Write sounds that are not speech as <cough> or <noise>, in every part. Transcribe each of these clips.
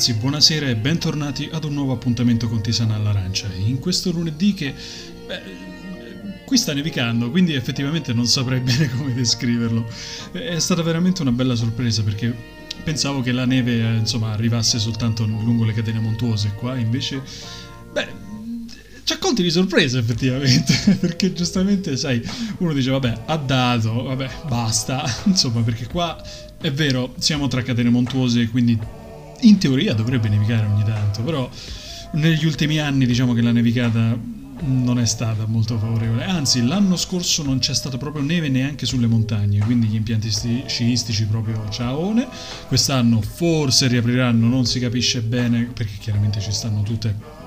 ragazzi, buonasera e bentornati ad un nuovo appuntamento con Tisana all'Arancia. In questo lunedì che... Beh, qui sta nevicando, quindi effettivamente non saprei <laughs> bene come descriverlo. È stata veramente una bella sorpresa perché pensavo che la neve eh, insomma arrivasse soltanto lungo le catene montuose, qua invece... Beh, ci accolti di sorpresa effettivamente, <laughs> perché giustamente, sai, uno dice vabbè, ha dato, vabbè, basta, <laughs> insomma, perché qua è vero, siamo tra catene montuose, quindi in teoria dovrebbe nevicare ogni tanto, però negli ultimi anni diciamo che la nevicata non è stata molto favorevole. Anzi, l'anno scorso non c'è stata proprio neve neanche sulle montagne, quindi gli impianti sciistici proprio ciaone. Quest'anno forse riapriranno, non si capisce bene perché chiaramente ci stanno tutte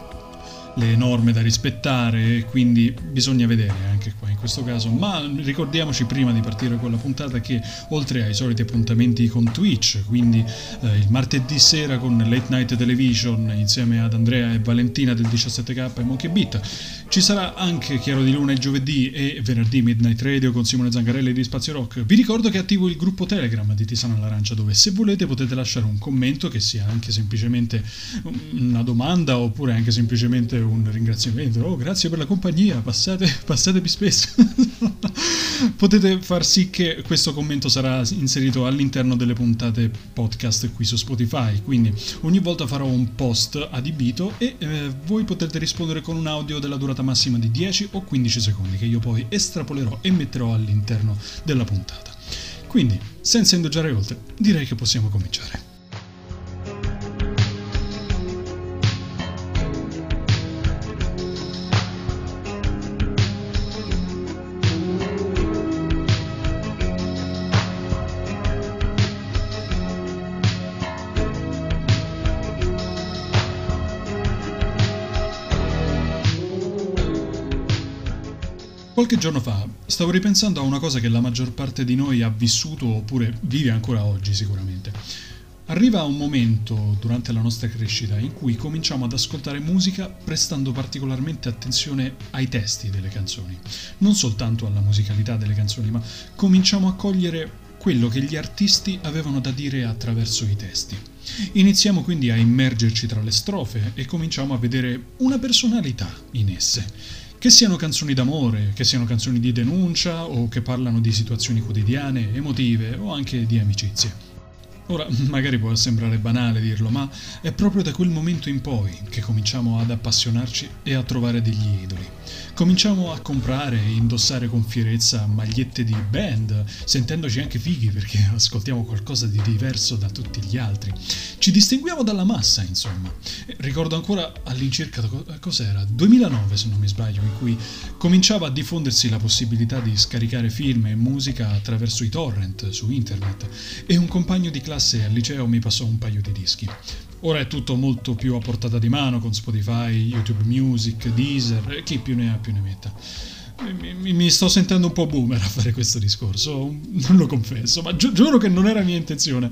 le norme da rispettare quindi bisogna vedere anche qua in questo caso. Ma ricordiamoci prima di partire con la puntata che oltre ai soliti appuntamenti con Twitch, quindi eh, il martedì sera con Late Night Television insieme ad Andrea e Valentina del 17K e Monkey Beat, ci sarà anche Chiaro di Luna il giovedì e venerdì Midnight Radio con Simone Zangarelli di Spazio Rock. Vi ricordo che attivo il gruppo Telegram di Tisana all'Arancia dove se volete potete lasciare un commento che sia anche semplicemente una domanda oppure anche semplicemente un ringraziamento. Oh, grazie per la compagnia, passate, <laughs> passatevi spesso. <laughs> Potete far sì che questo commento sarà inserito all'interno delle puntate podcast qui su Spotify. Quindi ogni volta farò un post adibito e eh, voi potete rispondere con un audio della durata massima di 10 o 15 secondi che io poi estrapolerò e metterò all'interno della puntata. Quindi, senza indugiare oltre, direi che possiamo cominciare. Qualche giorno fa stavo ripensando a una cosa che la maggior parte di noi ha vissuto oppure vive ancora oggi sicuramente. Arriva un momento durante la nostra crescita in cui cominciamo ad ascoltare musica prestando particolarmente attenzione ai testi delle canzoni, non soltanto alla musicalità delle canzoni, ma cominciamo a cogliere quello che gli artisti avevano da dire attraverso i testi. Iniziamo quindi a immergerci tra le strofe e cominciamo a vedere una personalità in esse che siano canzoni d'amore, che siano canzoni di denuncia o che parlano di situazioni quotidiane, emotive o anche di amicizie. Ora, <laughs> magari può sembrare banale dirlo, ma è proprio da quel momento in poi che cominciamo ad appassionarci e a trovare degli idoli. Cominciamo a comprare e indossare con fierezza magliette di band, sentendoci anche fighi perché <laughs> ascoltiamo qualcosa di diverso da tutti gli altri. Ci distinguiamo dalla massa, insomma. Ricordo ancora all'incirca cos'era, 2009 se non mi sbaglio, in cui cominciava a diffondersi la possibilità di scaricare film e musica attraverso i torrent su internet e un compagno di classe al liceo mi passò un paio di dischi. Ora è tutto molto più a portata di mano con Spotify, YouTube Music, Deezer, chi più ne ha più ne metta. Mi, mi, sto sentendo un po' boomer a fare questo discorso, non lo confesso, ma gi- giuro che non era mia intenzione.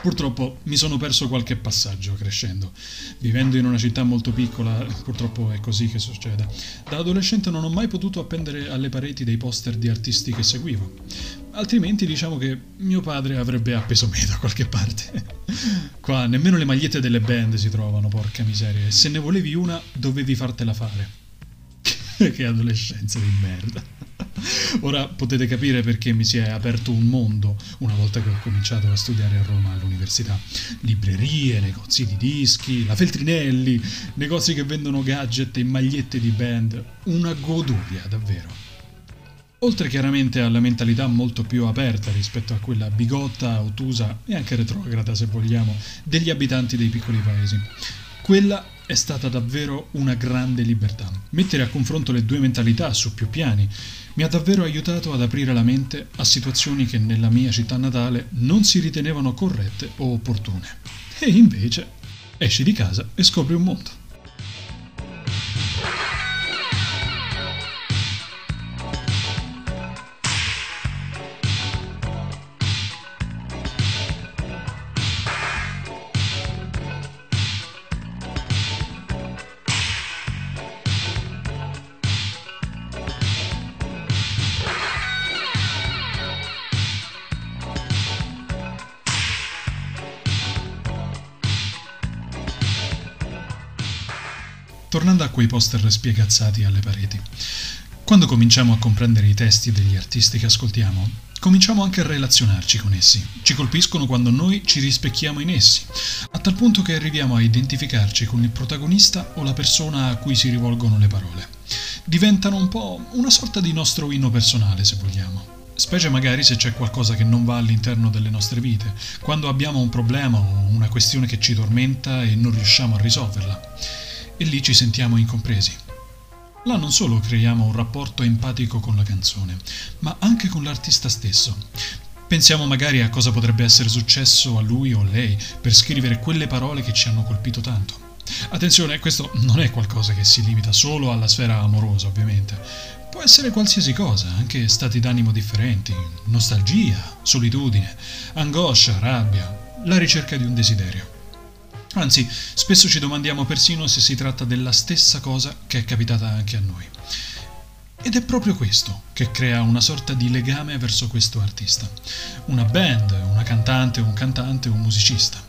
Purtroppo mi sono perso qualche passaggio crescendo. Vivendo in una città molto piccola, purtroppo è così che succede. Da adolescente non ho mai potuto appendere alle pareti dei poster di artisti che seguivo. Altrimenti diciamo che mio padre avrebbe appeso me da qualche parte. <laughs> Qua nemmeno le magliette delle band si trovano, porca miseria. E se ne volevi una, dovevi fartela fare. <laughs> che adolescenza di merda. Ora potete capire perché mi si è aperto un mondo una volta che ho cominciato a studiare a Roma all'università. Librerie, negozi di dischi, la Feltrinelli, negozi che vendono gadget e magliette di band. Una goduria, davvero. Oltre chiaramente alla mentalità molto più aperta rispetto a quella bigotta, ottusa e anche retrograda, se vogliamo, degli abitanti dei piccoli paesi. Quella è stata davvero una grande libertà. Mettere a confronto le due mentalità su più piani mi ha davvero aiutato ad aprire la mente a situazioni che nella mia città natale non si ritenevano corrette o opportune. E invece esci di casa e scopri un mondo. Tornando a quei poster spiegazzati alle pareti. Quando cominciamo a comprendere i testi degli artisti che ascoltiamo, cominciamo anche a relazionarci con essi. Ci colpiscono quando noi ci rispecchiamo in essi, a tal punto che arriviamo a identificarci con il protagonista o la persona a cui si rivolgono le parole. Diventano un po' una sorta di nostro inno personale, se vogliamo specie magari se c'è qualcosa che non va all'interno delle nostre vite, quando abbiamo un problema o una questione che ci tormenta e non riusciamo a risolverla. E lì ci sentiamo incompresi. Là non solo creiamo un rapporto empatico con la canzone, ma anche con l'artista stesso. Pensiamo magari a cosa potrebbe essere successo a lui o a lei per scrivere quelle parole che ci hanno colpito tanto. Attenzione, questo non è qualcosa che si limita solo alla sfera amorosa, ovviamente. Può essere qualsiasi cosa, anche stati d'animo differenti, nostalgia, solitudine, angoscia, rabbia, la ricerca di un desiderio. Anzi, spesso ci domandiamo persino se si tratta della stessa cosa che è capitata anche a noi. Ed è proprio questo che crea una sorta di legame verso questo artista. Una band, una cantante, un cantante, un musicista.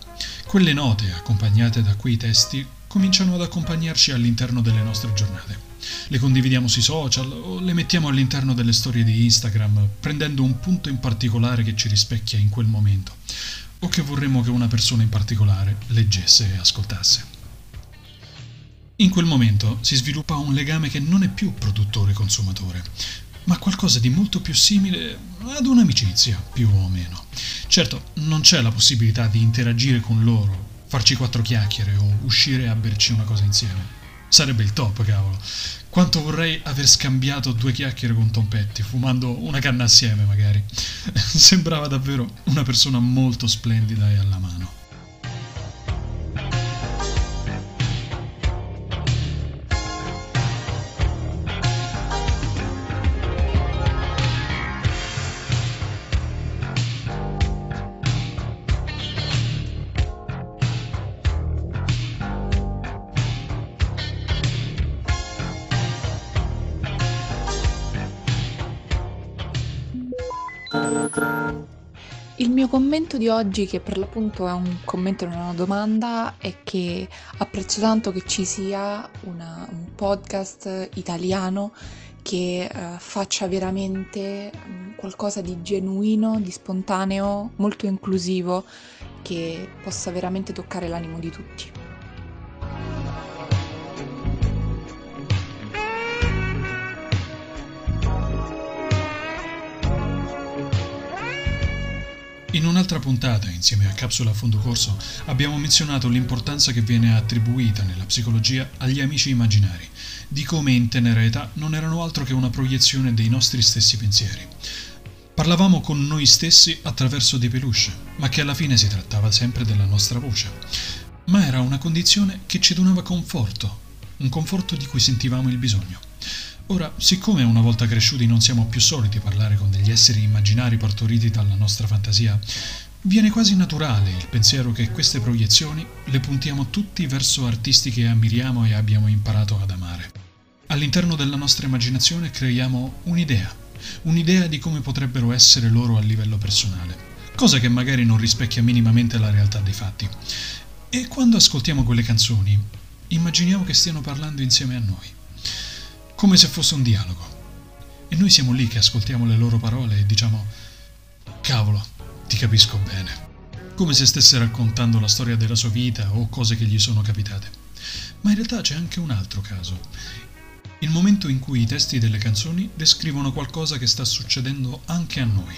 Quelle note, accompagnate da quei testi, cominciano ad accompagnarci all'interno delle nostre giornate le condividiamo sui social o le mettiamo all'interno delle storie di Instagram, prendendo un punto in particolare che ci rispecchia in quel momento, o che vorremmo che una persona in particolare leggesse e ascoltasse. In quel momento si sviluppa un legame che non è più produttore-consumatore, ma qualcosa di molto più simile ad un'amicizia, più o meno. Certo, non c'è la possibilità di interagire con loro, farci quattro chiacchiere o uscire a berci una cosa insieme. Sarebbe il top, cavolo. Quanto vorrei aver scambiato due chiacchiere con Tom Petty, fumando una canna assieme magari. <laughs> Sembrava davvero una persona molto splendida e alla mano. Di oggi, che per l'appunto è un commento e non una domanda, è che apprezzo tanto che ci sia una, un podcast italiano che uh, faccia veramente um, qualcosa di genuino, di spontaneo, molto inclusivo, che possa veramente toccare l'animo di tutti. In un'altra puntata, insieme a Capsula a Fondo Corso, abbiamo menzionato l'importanza che viene attribuita nella psicologia agli amici immaginari, di come in tenera età non erano altro che una proiezione dei nostri stessi pensieri. Parlavamo con noi stessi attraverso dei peluche, ma che alla fine si trattava sempre della nostra voce. Ma era una condizione che ci donava conforto, un conforto di cui sentivamo il bisogno. Ora, siccome una volta cresciuti non siamo più soliti parlare con degli esseri immaginari partoriti dalla nostra fantasia, viene quasi naturale il pensiero che queste proiezioni le puntiamo tutti verso artisti che ammiriamo e abbiamo imparato ad amare. All'interno della nostra immaginazione creiamo un'idea, un'idea di come potrebbero essere loro a livello personale, cosa che magari non rispecchia minimamente la realtà dei fatti. E quando ascoltiamo quelle canzoni, immaginiamo che stiano parlando insieme a noi come se fosse un dialogo. E noi siamo lì che ascoltiamo le loro parole e diciamo, cavolo, ti capisco bene. Come se stesse raccontando la storia della sua vita o cose che gli sono capitate. Ma in realtà c'è anche un altro caso. Il momento in cui i testi delle canzoni descrivono qualcosa che sta succedendo anche a noi.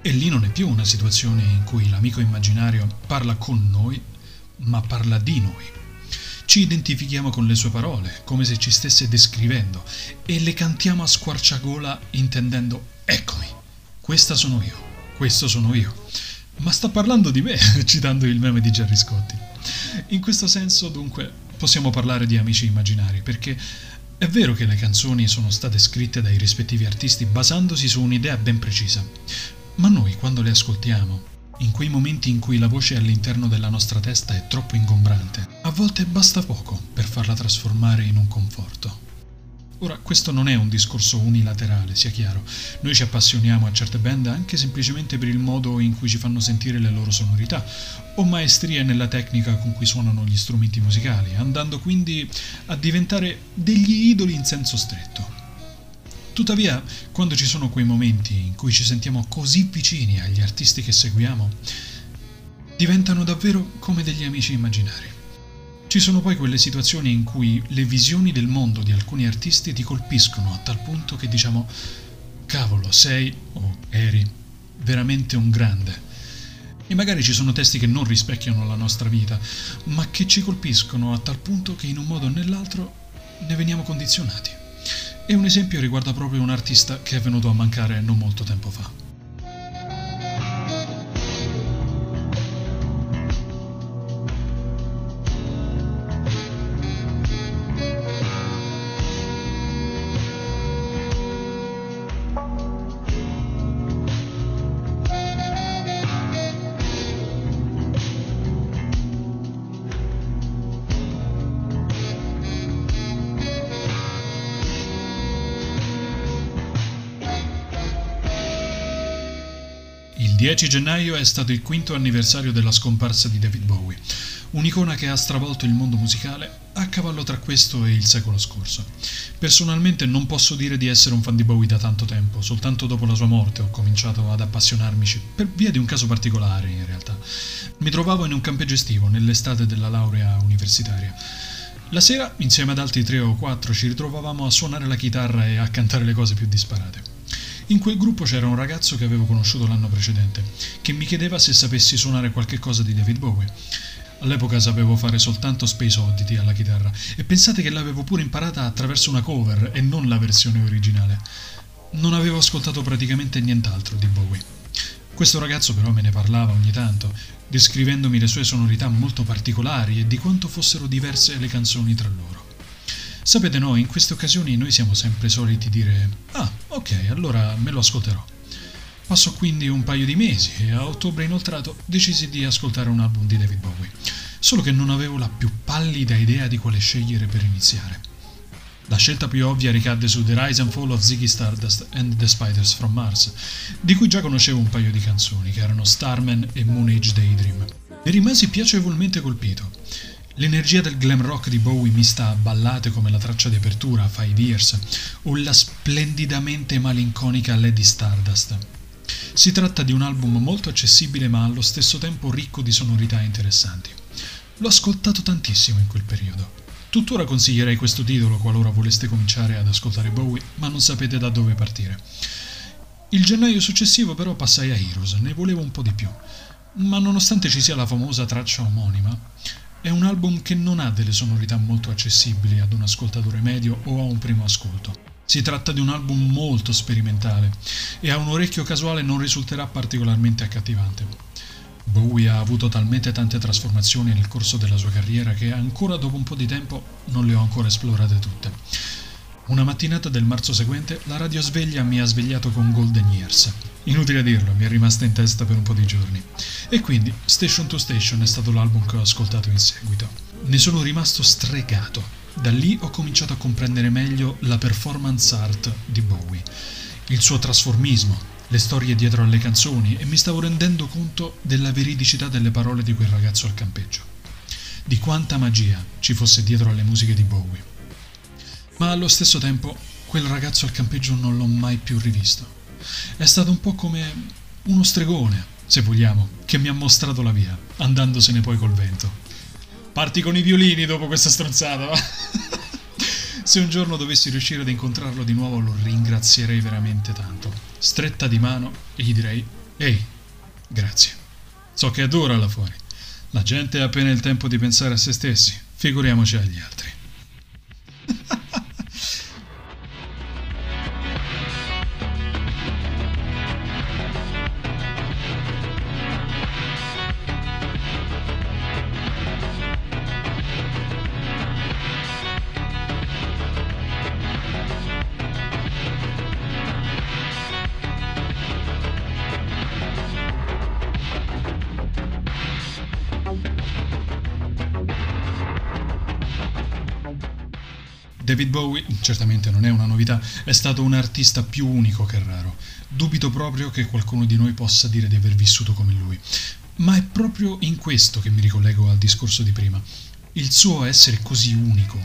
E lì non è più una situazione in cui l'amico immaginario parla con noi, ma parla di noi. Ci identifichiamo con le sue parole, come se ci stesse descrivendo, e le cantiamo a squarciagola intendendo eccomi, questa sono io, questo sono io. Ma sta parlando di me, <laughs> citando il meme di Gerry Scotti. In questo senso, dunque, possiamo parlare di amici immaginari, perché è vero che le canzoni sono state scritte dai rispettivi artisti basandosi su un'idea ben precisa, ma noi quando le ascoltiamo in quei momenti in cui la voce all'interno della nostra testa è troppo ingombrante, a volte basta poco per farla trasformare in un conforto. Ora, questo non è un discorso unilaterale, sia chiaro. Noi ci appassioniamo a certe band anche semplicemente per il modo in cui ci fanno sentire le loro sonorità, o maestria nella tecnica con cui suonano gli strumenti musicali, andando quindi a diventare degli idoli in senso stretto. Tuttavia, quando ci sono quei momenti in cui ci sentiamo così vicini agli artisti che seguiamo, diventano davvero come degli amici immaginari. Ci sono poi quelle situazioni in cui le visioni del mondo di alcuni artisti ti colpiscono a tal punto che diciamo cavolo, sei o eri veramente un grande. E magari ci sono testi che non rispecchiano la nostra vita, ma che ci colpiscono a tal punto che in un modo o nell'altro ne veniamo condizionati. E un esempio riguarda proprio un artista che è venuto a mancare non molto tempo fa. 10 gennaio è stato il quinto anniversario della scomparsa di David Bowie, un'icona che ha stravolto il mondo musicale a cavallo tra questo e il secolo scorso. Personalmente non posso dire di essere un fan di Bowie da tanto tempo, soltanto dopo la sua morte ho cominciato ad appassionarmici, per via di un caso particolare in realtà. Mi trovavo in un campeggio estivo nell'estate della laurea universitaria. La sera, insieme ad altri tre o quattro, ci ritrovavamo a suonare la chitarra e a cantare le cose più disparate. In quel gruppo c'era un ragazzo che avevo conosciuto l'anno precedente, che mi chiedeva se sapessi suonare qualche cosa di David Bowie. All'epoca sapevo fare soltanto Space Oddity alla chitarra e pensate che l'avevo pure imparata attraverso una cover e non la versione originale. Non avevo ascoltato praticamente nient'altro di Bowie. Questo ragazzo però me ne parlava ogni tanto, descrivendomi le sue sonorità molto particolari e di quanto fossero diverse le canzoni tra loro. Sapete no, in queste occasioni noi siamo sempre soliti dire Ah, ok, allora me lo ascolterò. Passò quindi un paio di mesi e a ottobre inoltrato decisi di ascoltare un album di David Bowie, solo che non avevo la più pallida idea di quale scegliere per iniziare. La scelta più ovvia ricadde su The Rise and Fall of Ziggy Stardust and The Spiders from Mars, di cui già conoscevo un paio di canzoni, che erano Starman e Moon Age Daydream. Ne rimasi piacevolmente colpito. L'energia del glam rock di Bowie mista a ballate come la traccia di apertura Five Years o la splendidamente malinconica Lady Stardust. Si tratta di un album molto accessibile ma allo stesso tempo ricco di sonorità interessanti. L'ho ascoltato tantissimo in quel periodo. Tuttora consiglierei questo titolo qualora voleste cominciare ad ascoltare Bowie, ma non sapete da dove partire. Il gennaio successivo però passai a Heroes, ne volevo un po' di più. Ma nonostante ci sia la famosa traccia omonima, è un album che non ha delle sonorità molto accessibili ad un ascoltatore medio o a un primo ascolto. Si tratta di un album molto sperimentale e a un orecchio casuale non risulterà particolarmente accattivante. Bowie ha avuto talmente tante trasformazioni nel corso della sua carriera che ancora dopo un po' di tempo non le ho ancora esplorate tutte. Una mattinata del marzo seguente la radio sveglia mi ha svegliato con Golden Years, Inutile dirlo, mi è rimasta in testa per un po' di giorni. E quindi Station to Station è stato l'album che ho ascoltato in seguito. Ne sono rimasto stregato. Da lì ho cominciato a comprendere meglio la performance art di Bowie, il suo trasformismo, le storie dietro alle canzoni e mi stavo rendendo conto della veridicità delle parole di quel ragazzo al campeggio. Di quanta magia ci fosse dietro alle musiche di Bowie. Ma allo stesso tempo quel ragazzo al campeggio non l'ho mai più rivisto è stato un po' come uno stregone, se vogliamo, che mi ha mostrato la via, andandosene poi col vento. Parti con i violini dopo questa stronzata, <laughs> se un giorno dovessi riuscire ad incontrarlo di nuovo lo ringrazierei veramente tanto. Stretta di mano e gli direi, ehi, grazie. So che adora là fuori. La gente ha appena il tempo di pensare a se stessi, figuriamoci agli altri. <laughs> David Bowie, certamente non è una novità, è stato un artista più unico che raro. Dubito proprio che qualcuno di noi possa dire di aver vissuto come lui. Ma è proprio in questo che mi ricollego al discorso di prima. Il suo essere così unico.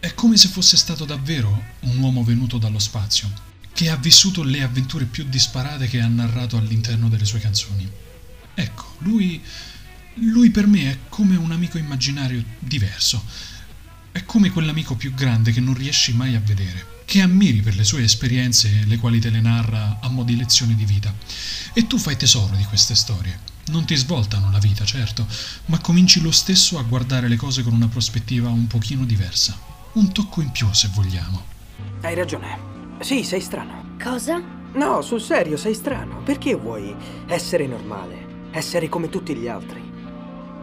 È come se fosse stato davvero un uomo venuto dallo spazio, che ha vissuto le avventure più disparate che ha narrato all'interno delle sue canzoni. Ecco, lui, lui per me è come un amico immaginario diverso. È come quell'amico più grande che non riesci mai a vedere, che ammiri per le sue esperienze, le quali te le narra a mo' di lezioni di vita. E tu fai tesoro di queste storie non ti svoltano la vita, certo, ma cominci lo stesso a guardare le cose con una prospettiva un pochino diversa. Un tocco in più, se vogliamo. Hai ragione. Sì, sei strano. Cosa? No, sul serio, sei strano. Perché vuoi essere normale? Essere come tutti gli altri?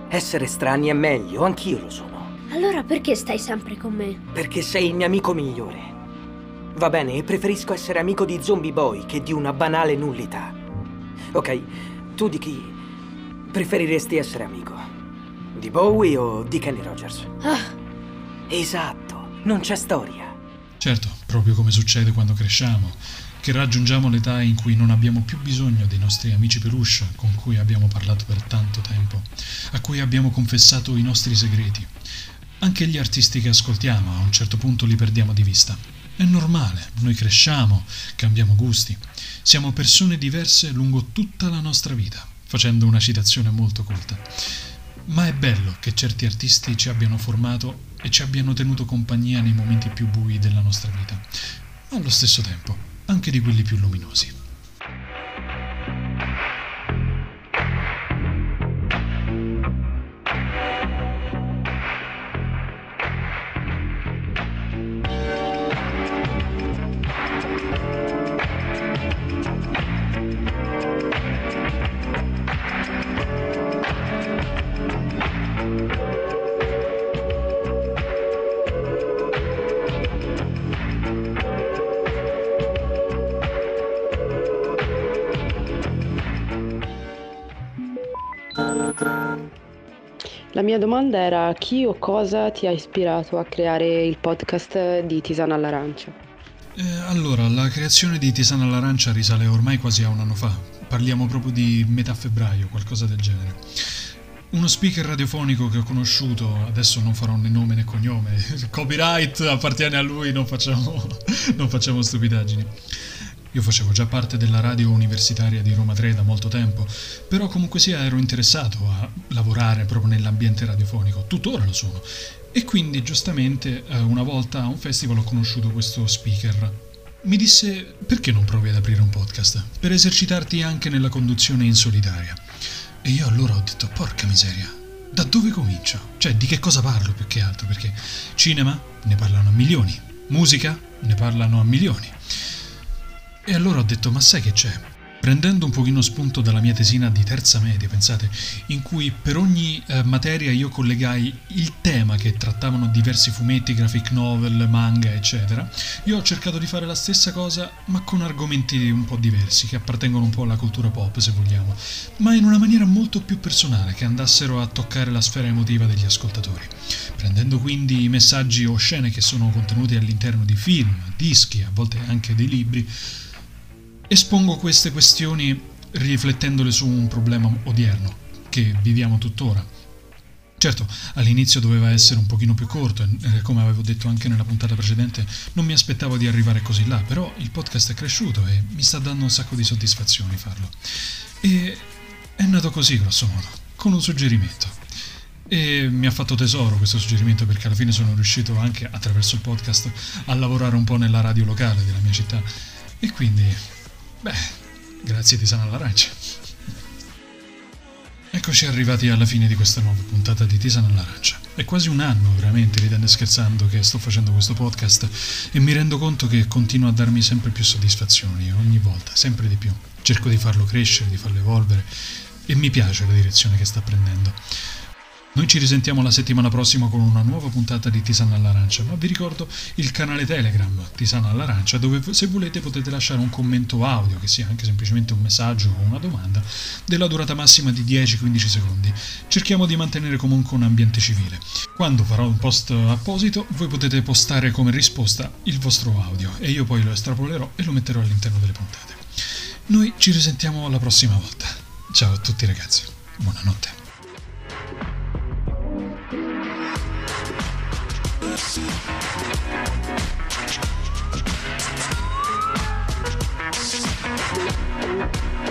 Essere strani è meglio, anch'io lo sono. Allora perché stai sempre con me? Perché sei il mio amico migliore. Va bene, preferisco essere amico di Zombie Boy che di una banale nullità. Ok, tu di chi Preferiresti essere amico? Di Bowie o di Kenny Rogers? Ah, Esatto, non c'è storia. Certo, proprio come succede quando cresciamo, che raggiungiamo l'età in cui non abbiamo più bisogno dei nostri amici peluche con cui abbiamo parlato per tanto tempo, a cui abbiamo confessato i nostri segreti. Anche gli artisti che ascoltiamo a un certo punto li perdiamo di vista. È normale, noi cresciamo, cambiamo gusti, siamo persone diverse lungo tutta la nostra vita facendo una citazione molto colta. Ma è bello che certi artisti ci abbiano formato e ci abbiano tenuto compagnia nei momenti più bui della nostra vita, ma allo stesso tempo anche di quelli più luminosi. Mia domanda era chi o cosa ti ha ispirato a creare il podcast di Tisana all'Arancia? Eh, allora, la creazione di Tisana all'Arancia risale ormai quasi a un anno fa. Parliamo proprio di metà febbraio, qualcosa del genere. Uno speaker radiofonico che ho conosciuto, adesso non farò né nome né cognome, il <laughs> copyright appartiene a lui, non facciamo, <laughs> non facciamo stupidaggini. Io facevo già parte della radio universitaria di Roma 3 da molto tempo, però comunque sia ero interessato a lavorare proprio nell'ambiente radiofonico, tuttora lo sono. E quindi giustamente eh, una volta a un festival ho conosciuto questo speaker. Mi disse perché non provi ad aprire un podcast? Per esercitarti anche nella conduzione in solitaria. E io allora ho detto porca miseria, da dove comincio? Cioè di che cosa parlo più che altro? Perché cinema ne parlano a milioni, musica ne parlano a milioni. E allora ho detto, ma sai che c'è? Prendendo un pochino spunto dalla mia tesina di terza media, pensate, in cui per ogni eh, materia io collegai il tema che trattavano diversi fumetti, graphic novel, manga, eccetera, io ho cercato di fare la stessa cosa, ma con argomenti un po' diversi, che appartengono un po' alla cultura pop, se vogliamo, ma in una maniera molto più personale, che andassero a toccare la sfera emotiva degli ascoltatori. Prendendo quindi i messaggi o scene che sono contenuti all'interno di film, dischi, a volte anche dei libri, Espongo queste questioni riflettendole su un problema odierno che viviamo tuttora. Certo, all'inizio doveva essere un pochino più corto, e come avevo detto anche nella puntata precedente, non mi aspettavo di arrivare così là, però il podcast è cresciuto e mi sta dando un sacco di soddisfazioni farlo. E è nato così, grosso modo, con un suggerimento. E mi ha fatto tesoro questo suggerimento perché alla fine sono riuscito anche attraverso il podcast a lavorare un po' nella radio locale della mia città. E quindi Beh, grazie Tisana all'arancia. Eccoci arrivati alla fine di questa nuova puntata di Tisana all'arancia. È quasi un anno, veramente, ridendo e scherzando, che sto facendo questo podcast e mi rendo conto che continua a darmi sempre più soddisfazioni, ogni volta, sempre di più. Cerco di farlo crescere, di farlo evolvere e mi piace la direzione che sta prendendo. Noi ci risentiamo la settimana prossima con una nuova puntata di Tisana all'Arancia, ma vi ricordo il canale Telegram Tisana all'Arancia dove se volete potete lasciare un commento audio, che sia anche semplicemente un messaggio o una domanda, della durata massima di 10-15 secondi. Cerchiamo di mantenere comunque un ambiente civile. Quando farò un post apposito, voi potete postare come risposta il vostro audio e io poi lo estrapolerò e lo metterò all'interno delle puntate. Noi ci risentiamo la prossima volta. Ciao a tutti ragazzi, buonanotte.